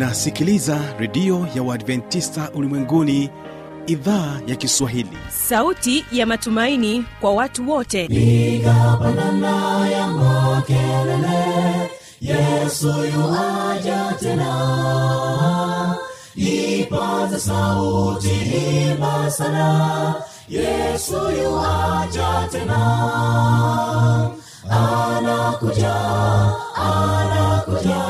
unasikiliza redio ya uadventista ulimwenguni idhaa ya kiswahili. Sauti ya matumaini kwa watu wote. Igapanana ya makelele yesu yuaja tena. Ipaza sauti imba sana yesu yuaja tena. Anakuja anakuja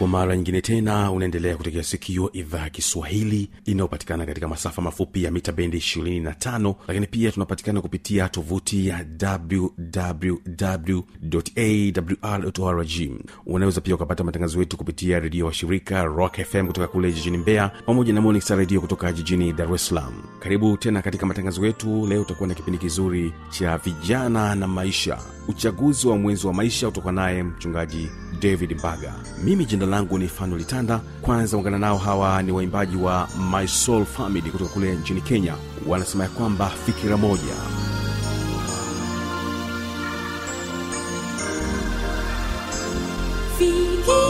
kwa mara nyingine tena unaendelea kutegea sikio idhaa ya kiswahili inayopatikana katika masafa mafupi ya mita bendi 25 lakini pia tunapatikana kupitia tovuti ya wwwawrrg unaweza pia ukapata matangazo yetu kupitia redio wa shirika rock fm kutoka kule jijini mbeya pamoja na monix redio kutoka jijini dar es salaam. Karibu tena katika matangazo yetu. Leo utakuwa na kipindi kizuri cha vijana na maisha uchaguzi wa mwenzi wa maisha utoka naye mchungaji david mbaga. Mimi jina langu ni fano litanda. Kwanza ungana nao hawa ni waimbaji wa my soul family kutoka kule nchini kenya. Wanasema ya kwamba fikira moja. Fikira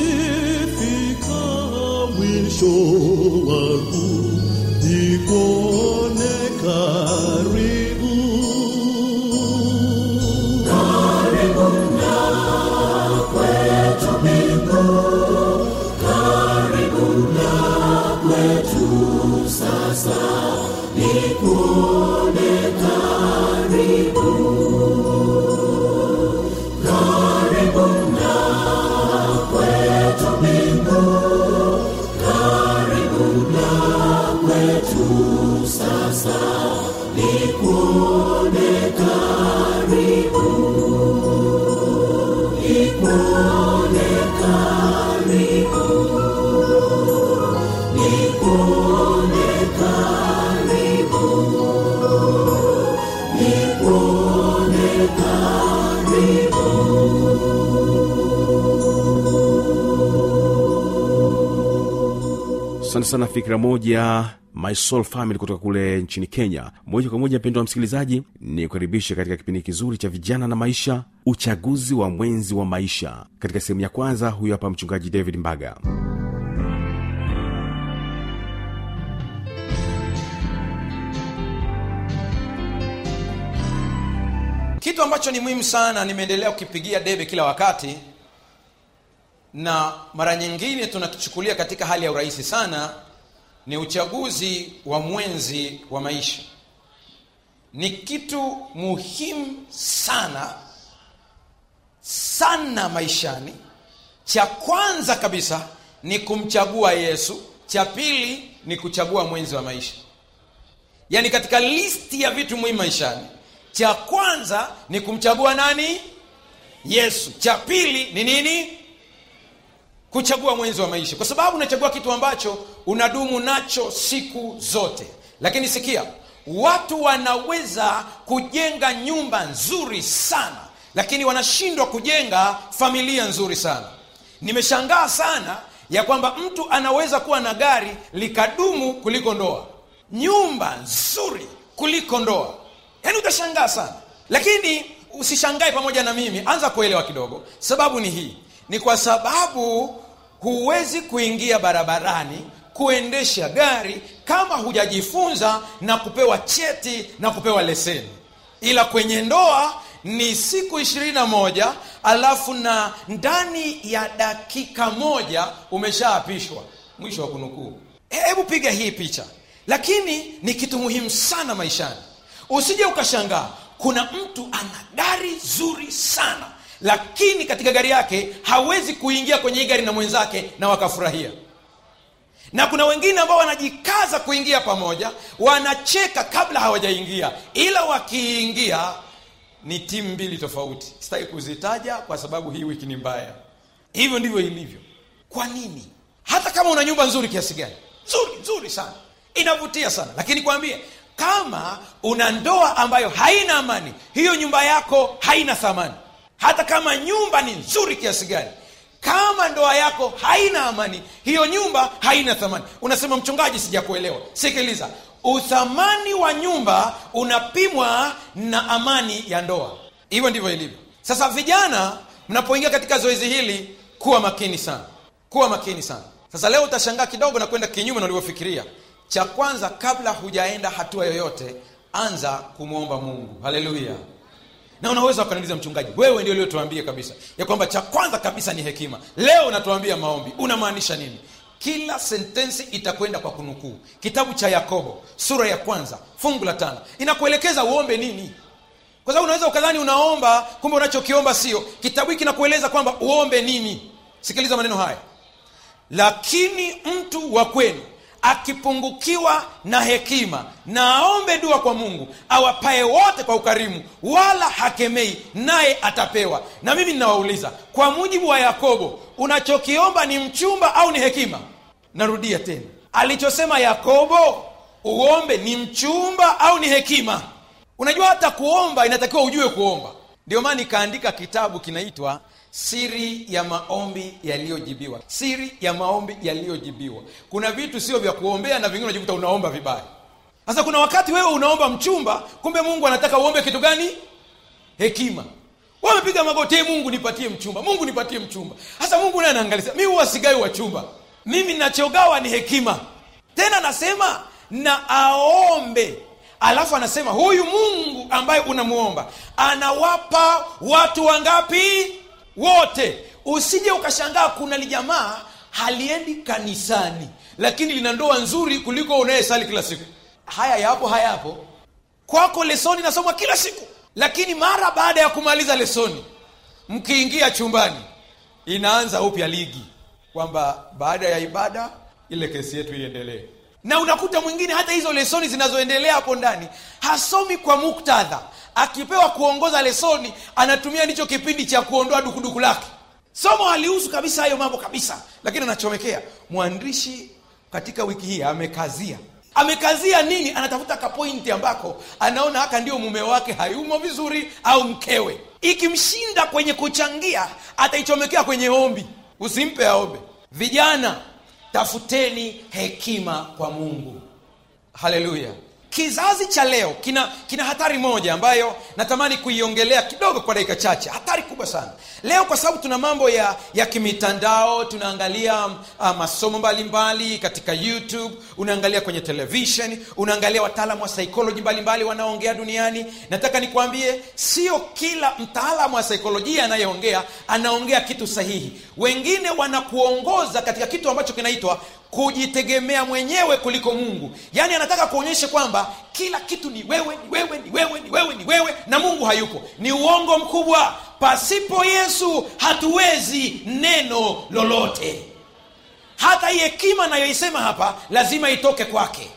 nikifika mwisho wangu nikuone sana sana fikira moja my soul family kutoka kule nchini kenya. Moja kwa moja mpendo wa msikilizaji ni kukaribisha katika kipindi kizuri cha vijana na maisha uchaguzi wa mwenzi wa maisha. Katika sehemu ya kwanza huyo hapa mchungaji david mbaga. Kitu ambacho ni muhimu sana nimeendelea kukipigia debe kila wakati na mara nyingine tunakichukulia katika hali ya urahisi sana ni uchaguzi wa mwenzi wa maisha. Ni kitu muhimu sana sana maishani. Cha kwanza kabisa ni kumchagua yesu cha pili ni kuchagua mwenzi wa maisha. Yaani katika listi ya vitu muhimu maishani cha kwanza ni kumchagua nani? Yesu. Cha pili ni nini kuchagua mwenzi wa maisha. Kwa sababu unachagua kitu ambacho unadumu nacho siku zote. Lakini sikia watu wanaweza kujenga nyumba nzuri sana lakini wanashindwa kujenga familia nzuri sana. Nimeshangaa sana ya kwamba mtu anaweza kuwa na gari likadumu kuliko ndoa. Nyumba nzuri kuliko ndoa. Yaani utashangaa sana. Lakini usishangae pamoja na mimi. Anza kuelewa kidogo. Sababu ni hii. Ni kwa sababu huwezi kuingia barabarani kuendesha gari kama hujajifunza na kupewa cheti na kupewa leseni. Ila kwenye ndoa ni siku ishirini na moja alafu na ndani ya dakika moja umeshaapishwa. Mwisho wa kunukuu. Hebu piga hii picha. Lakini ni kitu muhimu sana maishani. Usije ukashangaa kuna mtu ana gari zuri sana lakini katika gari yake hawezi kuingia kwenye hii gari na mwenzake na wakafurahia. Na kuna wengine ambao wanajikaza kuingia pamoja wanacheka kabla hawajaingia. Ila wakiingia ni timu mbili tofauti. Sitaki kuzitaja kwa sababu hii wiki ni mbaya. Hivyo ndivyo ilivyo. Kwa nini? Hata kama una nyumba nzuri kiasi gani. Nzuri nzuri sana. Inavutia sana. Lakini kwambie kama una ndoa ambayo haina amani hiyo nyumba yako haina thamani hata kama nyumba ni nzuri kiasi gani kama ndoa yako haina amani hiyo nyumba haina thamani. Unasema mchungaji sijakuelewa. Sikiliza uthamani wa nyumba unapimwa na amani ya ndoa. Hivyo ndivyo ilivyo. Sasa vijana mnapoingia katika zoezi hili kuwa makini sana. Kuwa makini sana. Sasa leo utashangaa kidogo na kwenda kinyume na ulivyofikiria. Cha kwanza kabla hujaenda hatua yoyote anza kumwomba mungu. Haleluya na unaweza ukaniuliza mchungaji wewe ndio uliotuambia kabisa ya kwamba cha kwanza kabisa ni hekima. Leo unatuambia maombi. Unamaanisha nini? Kila sentensi itakwenda kwa kunukuu. Kitabu cha yakobo sura ya kwanza fungu la tano. Inakuelekeza uombe nini? Kwa sababu unaweza ukadhani unaomba kumbe unachokiomba sio. Kitabu hiki kinakueleza kwamba uombe nini? Sikiliza maneno haya. Lakini mtu wa kwenu akipungukiwa na hekima na aombe dua kwa mungu awapae wote kwa ukarimu wala hakemei naye atapewa. Na mimi ninawauliza kwa mujibu wa yakobo unachokiomba ni mchumba au ni hekima? Narudia tena. Alichosema yakobo uombe ni mchumba au ni hekima? Unajua hata kuomba inatakiwa ujue kuomba. Ndio maana nikaandika kitabu kinaitwa siri ya maombi yaliyojibiwa. Siri ya maombi yaliyojibiwa. Kuna vitu sio vya kuombea na vingine unajikuta unaomba vibaya. Sasa kuna wakati wewe unaomba mchumba kumbe mungu anataka uombe kitu gani? Hekima. Wamepiga magoti "Ee mungu nipatie mchumba mungu nipatie mchumba. Sasa mungu naye anaangalia mi huwa wachumba. Mimi nachogawa ni hekima. Tena nasema na aombe. Alafu anasema huyu mungu ambaye unamuomba anawapa watu wangapi wote. Usije ukashangaa kuna lijamaa haliendi kanisani lakini lina ndoa nzuri kuliko unayesali kila siku. Haya yapo hayapo kwako lesoni nasoma kila siku. Lakini mara baada ya kumaliza lesoni mkiingia chumbani inaanza upya ligi kwamba baada ya ibada ile kesi yetu iendelee na unakuta mwingine hata hizo lesoni zinazoendelea hapo ndani hasomi kwa muktadha. Akipewa kuongoza lesoni anatumia ndicho kipindi cha kuondoa dukuduku lake. Somo alihusu kabisa hayo mambo kabisa lakini anachomekea mwandishi katika wiki hii amekazia. Amekazia nini? Anatafuta kapointi ambako anaona haka ndio mume wake hayumo vizuri au mkewe. Ikimshinda kwenye kuchangia ataichomekea kwenye ombi. Usimpe aombe. Vijana tafuteni hekima kwa mungu. Haleluya kizazi cha leo kina kina hatari moja ambayo natamani kuiongelea kidogo kwa dakika chache. Hatari kubwa sana. Leo kwa sababu tuna mambo ya ya kimitandao tunaangalia uh, masomo mbalimbali mbali, katika youtube unaangalia kwenye televishen unaangalia wataalamu wa saikoloji mbalimbali wanaoongea duniani. Nataka nikwambie sio kila mtaalamu wa saikolojia anayeongea anaongea kitu sahihi. Wengine wanakuongoza katika kitu ambacho kinaitwa kujitegemea mwenyewe kuliko mungu. Yaani anataka kuonyesha kwamba kila kitu ni wewe ni wewe ni wewe ni wewe ni wewe na mungu hayupo. Ni uongo mkubwa. Pasipo yesu hatuwezi neno lolote. Hata hii hekima nayoisema hapa lazima itoke kwake.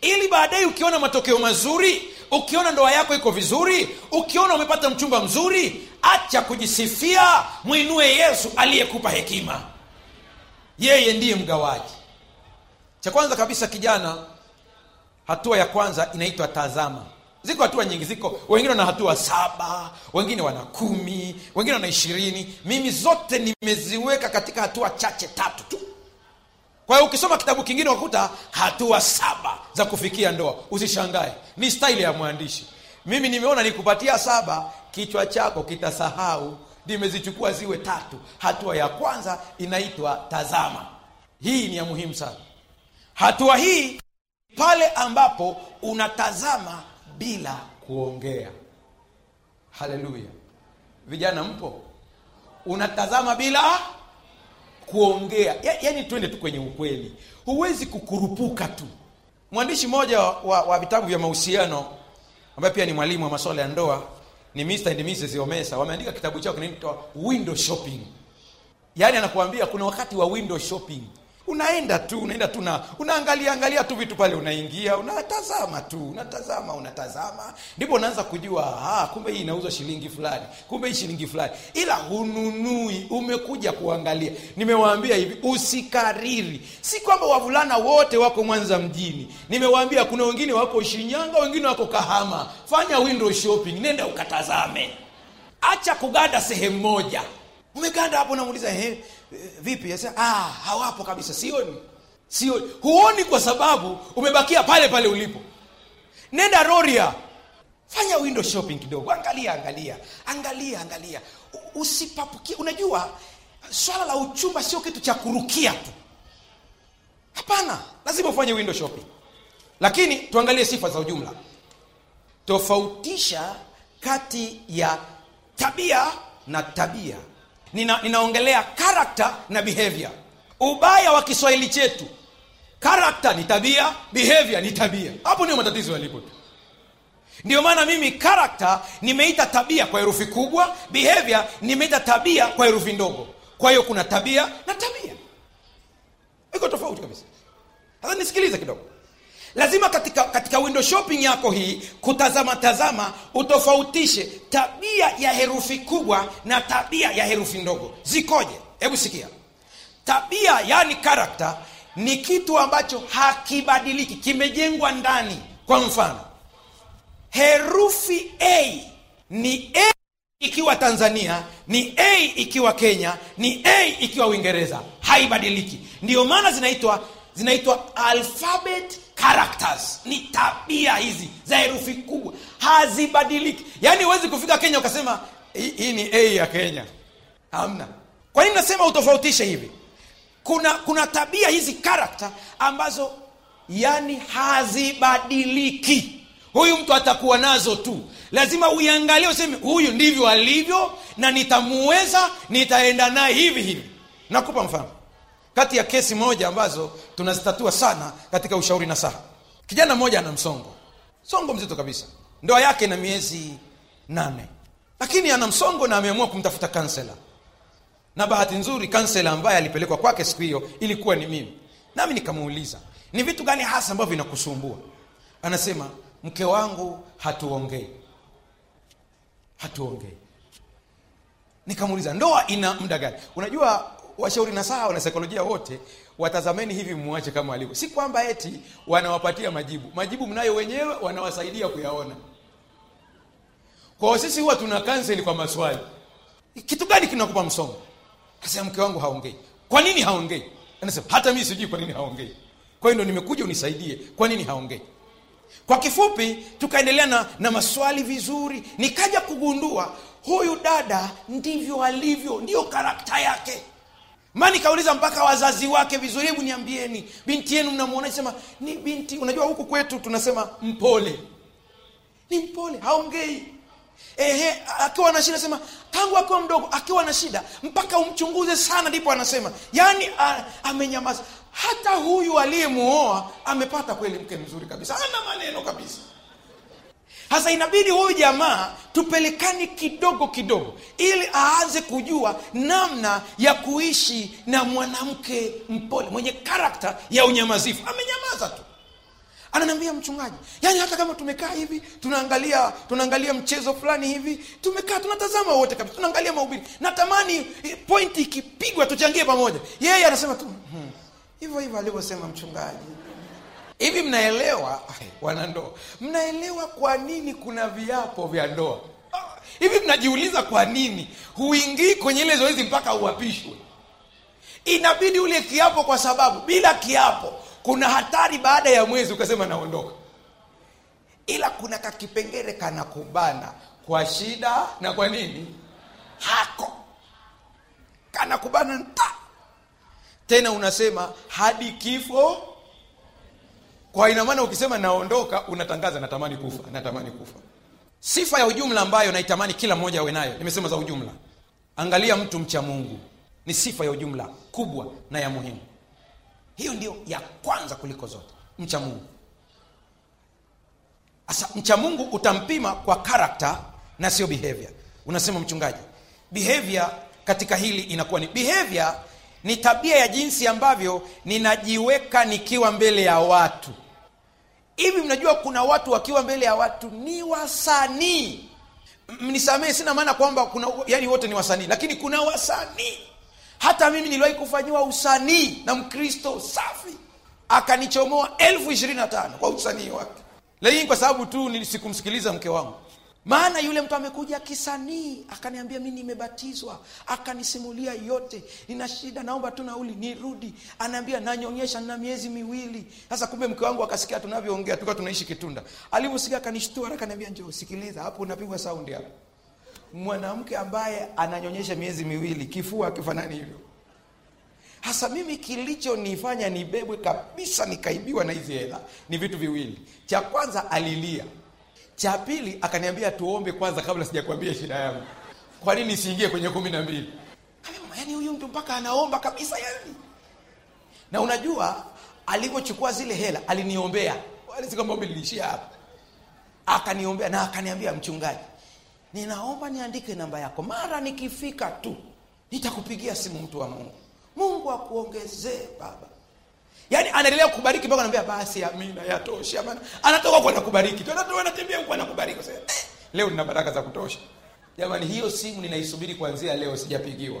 Ili baadaye ukiona matokeo mazuri ukiona ndoa yako iko vizuri ukiona umepata mchumba mzuri acha kujisifia mwinue yesu aliyekupa hekima yeye ndiye mgawaji. Cha kwanza kabisa kijana hatua ya kwanza inaitwa tazama. Ziko hatua nyingi ziko. Wengine wana hatua saba wengine wana kumi wengine wana ishirini. Mimi zote nimeziweka katika hatua chache tatu tu. Kwa hiyo ukisoma kitabu kingine wakuta hatua saba za kufikia ndoa. Usishangae ni staili ya mwandishi. Mimi nimeona nikupatia saba kichwa chako kitasahau nimezichukua ziwe tatu. Hatua ya kwanza inaitwa tazama. Hii ni ya muhimu sana. Hatua hii pale ambapo unatazama bila kuongea. Haleluya. Vijana mpo? Unatazama bila kuongea. Ya, yani twende tu kwenye ukweli. Huwezi kukurupuka tu. Mwandishi mmoja wa, wa, wa vitabu vya mahusiano ambaye pia ni mwalimu wa masuala ya ndoa ni Mr. and Mrs. Omesa wameandika kitabu chao kinaitwa window shopping yaani anakuambia kuna wakati wa window shopping unaenda tu unaenda tu na unaangalia angalia tu vitu pale unaingia unatazama tu unatazama unatazama. Ndipo unaanza kujua ah, kumbe hii inauzwa shilingi fulani kumbe hii shilingi fulani. Ila hununui umekuja kuangalia. Nimewaambia hivi usikariri. Si kwamba wavulana wote wako mwanza mjini. Nimewaambia kuna wengine wako shinyanga wengine wako kahama. Fanya window shopping nenda ukatazame. Acha kuganda sehemu moja. Umeganda hapo namuuliza eh, vipi? Asa, ah, hawapo kabisa. Sioni. Sioni. Huoni kwa sababu umebakia pale pale ulipo. Nenda roria. Fanya window shopping kidogo. Angalia angalia. Angalia angalia. Usipapukie. Unajua swala la uchumba sio kitu cha kurukia tu. Hapana. Lazima ufanye window shopping. Lakini tuangalie sifa za ujumla. Tofautisha kati ya tabia na tabia Nina, ninaongelea karakta na behavior. Ubaya wa kiswahili chetu. Karakta ni tabia behavior ni tabia. Hapo ndio matatizo yalipo tu. Ndio maana mimi karakta nimeita tabia kwa herufi kubwa behavior nimeita tabia kwa herufi ndogo. Kwa hiyo kuna tabia na tabia. Iko tofauti kabisa. Sasa nisikilize kidogo lazima katika katika window shopping yako hii kutazama tazama utofautishe tabia ya herufi kubwa na tabia ya herufi ndogo. Zikoje? Hebu sikia. Tabia yani karakta ni kitu ambacho hakibadiliki kimejengwa ndani. Kwa mfano herufi a ni a ikiwa tanzania ni a ikiwa kenya ni a ikiwa uingereza. Haibadiliki. Ndiyo maana zinaitwa zinaitwa alphabet characters. Ni tabia hizi za herufi kubwa. Hazibadiliki. Yaani huwezi kufika kenya ukasema hii ni a ya kenya. Hamna. Kwa nini nasema utofautishe hivi? Kuna kuna tabia hizi karakta ambazo yani hazibadiliki. Huyu mtu atakuwa nazo tu. Lazima uiangalie useme huyu ndivyo alivyo na nitamuweza nitaenda naye hivi hivi. Nakupa mfano kati ya kesi moja ambazo tunazitatua sana katika ushauri na saha. Kijana mmoja ana msongo. Msongo mzito kabisa. Ndoa yake na miezi nane. Lakini ana msongo na ameamua kumtafuta kansela na bahati nzuri kansela ambaye alipelekwa kwake siku hiyo ilikuwa ni mimi. Nami nikamuuliza ni vitu gani hasa ambavyo vinakusumbua? Anasema mke wangu hatuongei. Hatuongei. Nikamuuliza ndoa ina muda gani? Unajua washauri na saha wanasaikolojia wote watazameni hivi mwache kama alivyo. Si kwamba eti wanawapatia majibu. Majibu mnayo wenyewe wanawasaidia kuyaona. Kwao sisi huwa tuna kanseli kwa maswali. Kitu gani kinakupa msongo? Kasema mke wangu haongei. Kwa nini haongei? Anasema hata mii sijui kwa nini haongei. Kwa hiyo ndo nimekuja unisaidie kwa nini haongei? Kwa kifupi tukaendelea na, na maswali vizuri. Nikaja kugundua huyu dada ndivyo alivyo ndiyo karakta yake ma nikauliza mpaka wazazi wake vizuri hebu niambieni. Binti yenu mnamwona sema ni binti unajua huku kwetu tunasema mpole. Ni mpole haongei. Ehe akiwa na shida sema tangu akiwa mdogo akiwa na shida mpaka umchunguze sana ndipo anasema. Yaani amenyamaza. Hata huyu aliyemuoa amepata kweli mke mzuri kabisa. Ana maneno kabisa sasa inabidi huyu jamaa tupelekane kidogo kidogo ili aanze kujua namna ya kuishi na mwanamke mpole mwenye karakta ya unyamazifu. Amenyamaza tu. Ananiambia mchungaji yaani hata kama tumekaa hivi tunaangalia tunaangalia mchezo fulani hivi tumekaa tunatazama wote kabisa tunaangalia mahubiri. Natamani eh, pointi ikipigwa tuchangie pamoja. Yeye anasema tu "Hmm, hivyo hivyo alivyosema mchungaji hivi mnaelewa? Wanandoa mnaelewa kwa nini kuna viapo vya ndoa? Ah, hivi mnajiuliza kwa nini huingii kwenye ile zoezi mpaka uapishwe? Inabidi ule kiapo kwa sababu bila kiapo kuna hatari baada ya mwezi ukasema naondoka. Ila kuna kakipengele kanakubana kwa shida na kwa nini? Hako. Kanakubana nta. Tena unasema hadi kifo kwa ina ukisema naondoka unatangaza natamani kufa natamani kufa. Sifa ya ujumla ambayo naitamani kila mmoja awe nayo nimesema za ujumla. Angalia mtu mcha mungu. Ni sifa ya ujumla kubwa na ya muhimu. Hiyo ndio ya kwanza kuliko zote. Mcha mungu. Sasa mcha mungu utampima kwa karakta na sio behavior. Unasema mchungaji behavior katika hili inakuwa ni behavior ni tabia ya jinsi ambavyo ninajiweka nikiwa mbele ya watu hivi mnajua kuna watu wakiwa mbele ya watu ni wasanii. Mnisamehe sina maana kwamba kuna yani wote ni wasanii lakini kuna wasanii. Hata mimi niliwahi kufanyiwa usanii na mkristo safi akanichomoa elfu ishirini na tano kwa usanii wake. Lakini kwa sababu tu sikumsikiliza mke wangu maana yule mtu amekuja kisanii akaniambia mi nimebatizwa akanisimulia yote. Nina shida naomba tu nauli nirudi. Anaambia nanyonyesha na miezi miwili. Sasa kumbe mke wangu akasikia tunavyoongea tuka tunaishi kitunda. Alivyosikia akanishtua akaniambia njoo sikiliza hapo unapigwa saundi hapo. Mwanamke ambaye ananyonyesha miezi miwili kifua akifanani hivyo. Hasa mimi kilichonifanya nibebwe kabisa nikaibiwa na hizi hela ni vitu viwili. Cha kwanza alilia cha pili akaniambia tuombe kwanza kabla sijakwambia shida yangu. Kwa nini siingie kwenye kumi na mbili? Yaani huyu mtu mpaka anaomba kabisa yani na unajua alivyochukua zile hela aliniombea. Ombi liliishia hapa. Akaniombea na akaniambia mchungaji ninaomba niandike namba yako. Mara nikifika tu nitakupigia simu mtu wa mungu. Mungu akuongezee baba yaani anaendelea kukubariki mpaka anaambia basi amina yatosha maana. Anatoka huko anakubariki anatembea huko anakubariki. Sasa, eh, leo nina baraka za kutosha. Jamani hiyo simu ninaisubiri kuanzia leo sijapigiwa.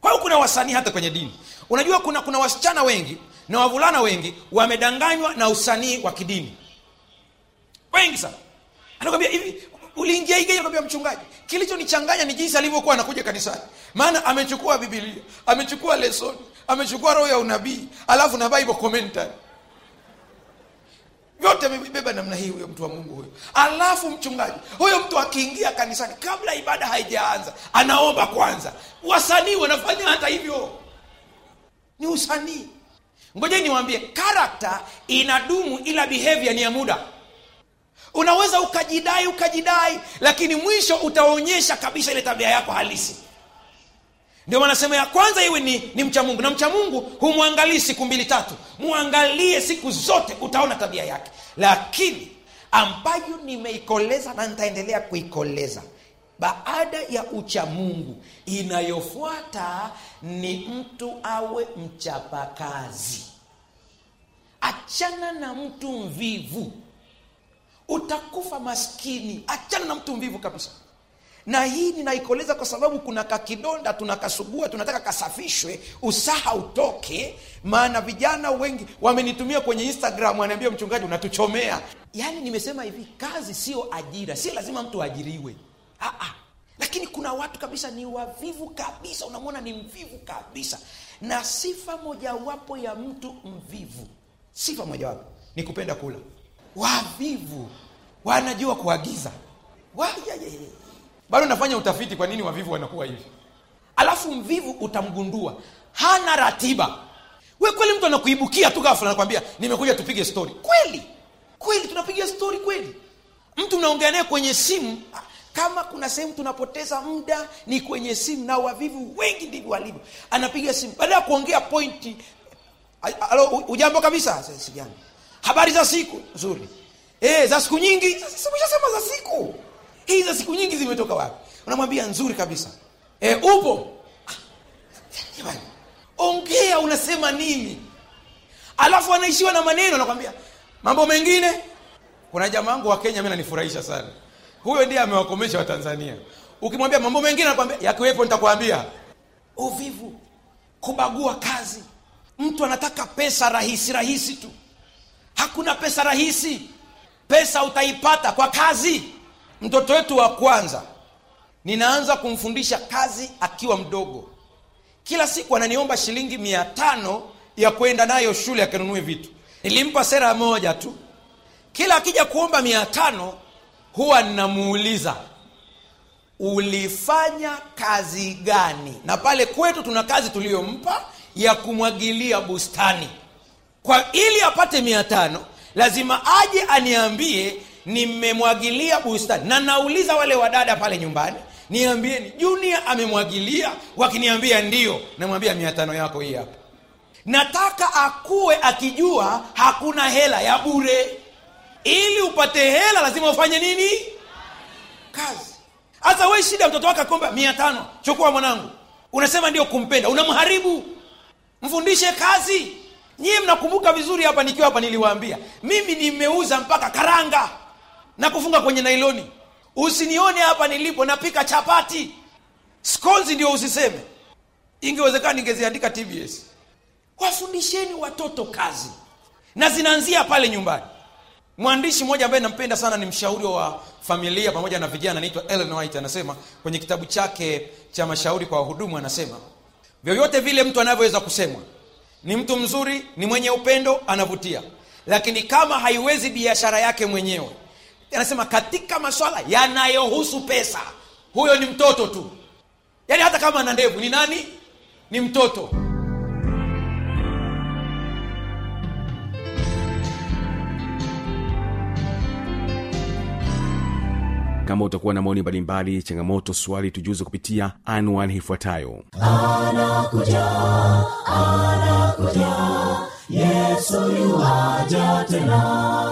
Kwa hiyo kuna wasanii hata kwenye dini. Unajua kuna kuna wasichana wengi na wavulana wengi wamedanganywa na usanii wa kidini. Wengi sana. Anakwambia hivi uliingia igeni kwambia mchungaji kilichonichanganya ni jinsi alivyokuwa anakuja kanisani. Maana amechukua bibilia amechukua lesoni amechukua roho ya unabii alafu na bible commentary. Vyote amebeba namna hii huyo mtu wa mungu huyo. Alafu mchungaji huyo mtu akiingia kanisani kabla ibada haijaanza anaomba kwanza. Wasanii wanafanya hata hivyo. Ni usanii. Ngoja niwaambie karakta inadumu ila behavior ni ya muda. Unaweza ukajidai ukajidai lakini mwisho utaonyesha kabisa ile tabia yako halisi ndio maana sema ya kwanza iwe ni, ni mcha mungu. Na mcha mungu humwangalii siku mbili tatu. Mwangalie siku zote utaona tabia yake. Lakini ambayo nimeikoleza na nitaendelea kuikoleza. Baada ya ucha mungu inayofuata ni mtu awe mchapakazi. Achana na mtu mvivu. Utakufa maskini. Achana na mtu mvivu kabisa na hii ninaikoleza kwa sababu kuna kakidonda tunakasugua tunataka kasafishwe. Usaha utoke maana vijana wengi wamenitumia kwenye instagram wanaambia mchungaji unatuchomea. Yaani nimesema hivi kazi sio ajira si lazima mtu aajiriwe Aa, lakini kuna watu kabisa ni wavivu kabisa unamwona ni mvivu kabisa. Na sifa mojawapo ya mtu mvivu sifa mojawapo ni kupenda kula. Wavivu wanajua kuagiza. Wa-. Bado nafanya utafiti kwa nini wavivu wanakuwa hivi. Alafu mvivu utamgundua hana ratiba. We kweli mtu anakuibukia tu ghafla anakwambia nimekuja tupige stori kweli. Kweli tunapiga stori kweli. Mtu mnaongea naye kwenye simu kama kuna sehemu tunapoteza muda ni kwenye simu na wavivu wengi ndivyo walivyo. Anapiga simu. Baada ya kuongea pointi "A- alo ujambo kabisa? "Si- sijambo habari za siku? Nzuri. E, za siku nyingi? Simeshasema za siku hii za siku nyingi zimetoka wapi? Unamwambia nzuri kabisa. E, upo? Ah, ongea unasema nini? Alafu anaishiwa na maneno anakwambia mambo mengine? Kuna jamaa wangu wa kenya mi nanifurahisha sana. Huyo ndiye amewakomesha watanzania. Ukimwambia mambo mengine anakwambia yakiwepo nitakwambia. Uvivu kubagua kazi. Mtu anataka pesa rahisi rahisi tu. Hakuna pesa rahisi. Pesa utaipata kwa kazi mtoto wetu wa kwanza ninaanza kumfundisha kazi akiwa mdogo. Kila siku ananiomba shilingi mia tano ya kwenda nayo shule akanunue vitu. Nilimpa sera moja tu. Kila akija kuomba mia tano huwa ninamuuliza ulifanya kazi gani? Na pale kwetu tuna kazi tuliyompa ya kumwagilia bustani. Kwa ili apate mia tano lazima aje aniambie nimemwagilia bustani. Na nauliza wale wadada pale nyumbani. Niambieni junia amemwagilia. Wakiniambia ndio namwambia mia tano yako hii hapa. Nataka akuwe akijua hakuna hela ya bure. Ili upate hela lazima ufanye nini? Kazi. Hasa we shida mtoto wake akomba mia tano. Chukua mwanangu. Unasema ndio kumpenda. Unamharibu. Mfundishe kazi. Nyie mnakumbuka vizuri hapa nikiwa hapa niliwaambia. Mimi nimeuza mpaka karanga na kufunga kwenye nailoni. Usinione hapa nilipo napika chapati. Skonzi ndio usiseme. Ingewezekana ningeziandika tbs wafundisheni watoto kazi. Na zinaanzia pale nyumbani. Mwandishi mmoja ambaye nampenda sana ni mshauri wa familia pamoja na vijana anaitwa ellen white anasema kwenye kitabu chake cha mashauri kwa wahudumu anasema vyovyote vile mtu anavyoweza kusemwa ni mtu mzuri ni mwenye upendo anavutia. Lakini kama haiwezi biashara yake mwenyewe anasema katika maswala yanayohusu pesa huyo ni mtoto tu. Yaani hata kama ana ndevu ni nani? Ni mtoto. Kama utakuwa na maoni mbalimbali changamoto swali tujuze kupitia anwani ifuatayo. Anakuja anakuja yesu yuaja tena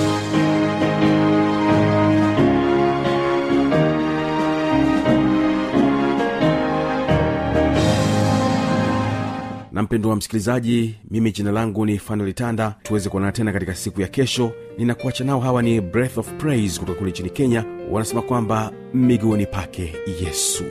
na mpendo wa msikilizaji mimi jina langu ni fanolitanda tanda tuweze kuonana tena katika siku ya kesho. Ninakuacha nao hawa ni breath of praise kutoka kule nchini kenya. Wanasema kwamba miguuni pake yesu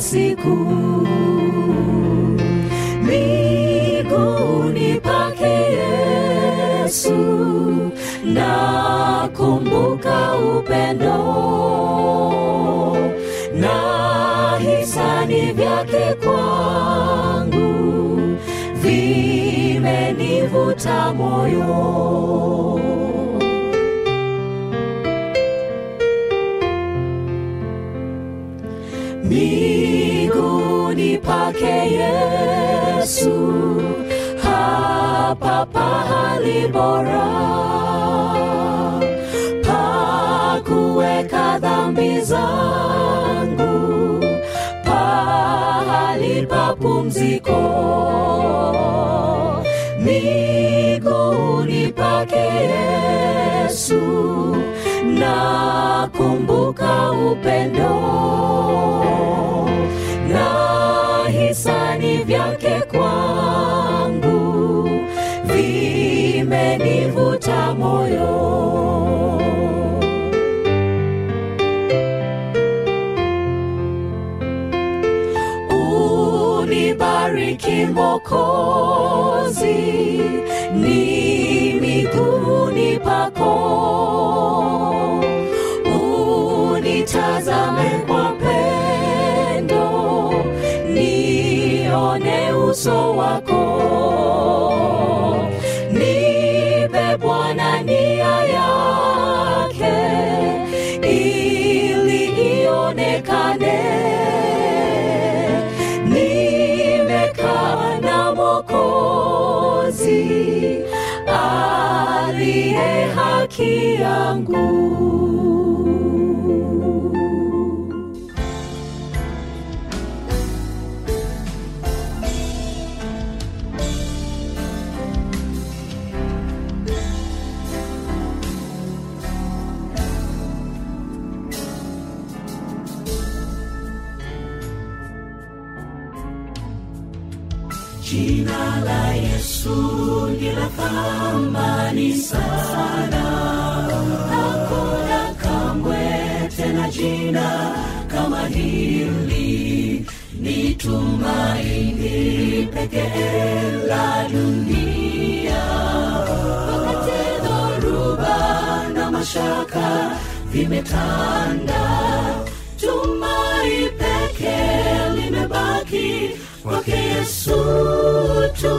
siku. Miguuni pake yesu nakumbuka upendo na hisani vyake kwangu. Vimenivuta moyo pake Yesu, hapa pahali bora pa kuweka dhambi zangu, pahali pa pumziko miguuni pake Yesu, nakumbuka upendo hisani vyake kwangu vimenivuta moyo. Unibariki mokozi ni miguuni pako uso wako. Nipe bwana nia yake ili ionekane nimekaa na mokozi aliye haki yangu thamani sana, hakuna kamwe tena jina kama hili, ni tumaini pekee la dunia. Wakati dhoruba na mashaka vimetanda, tumai pekee limebaki kwake Yesu tu,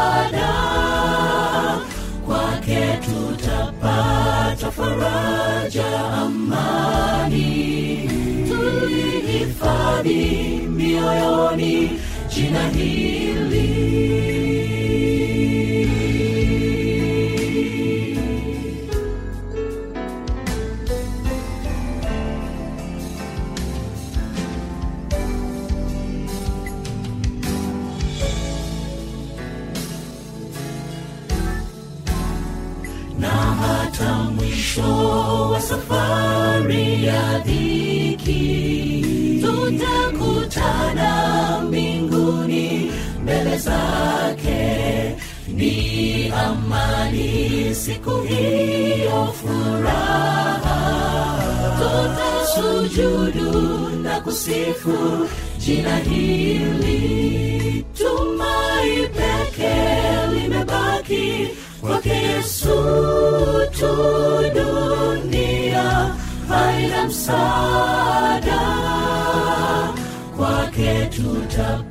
faraja, amani. Tulihifadhi mioyoni jina hili. Ya dhiki tutakutana mbinguni mbele zake ni amani siku hiyo furaha. Tutasujudu na kusifu jina hili. Tumai peke limebaki kwake Yesu tu, msaada. Kwake tutapata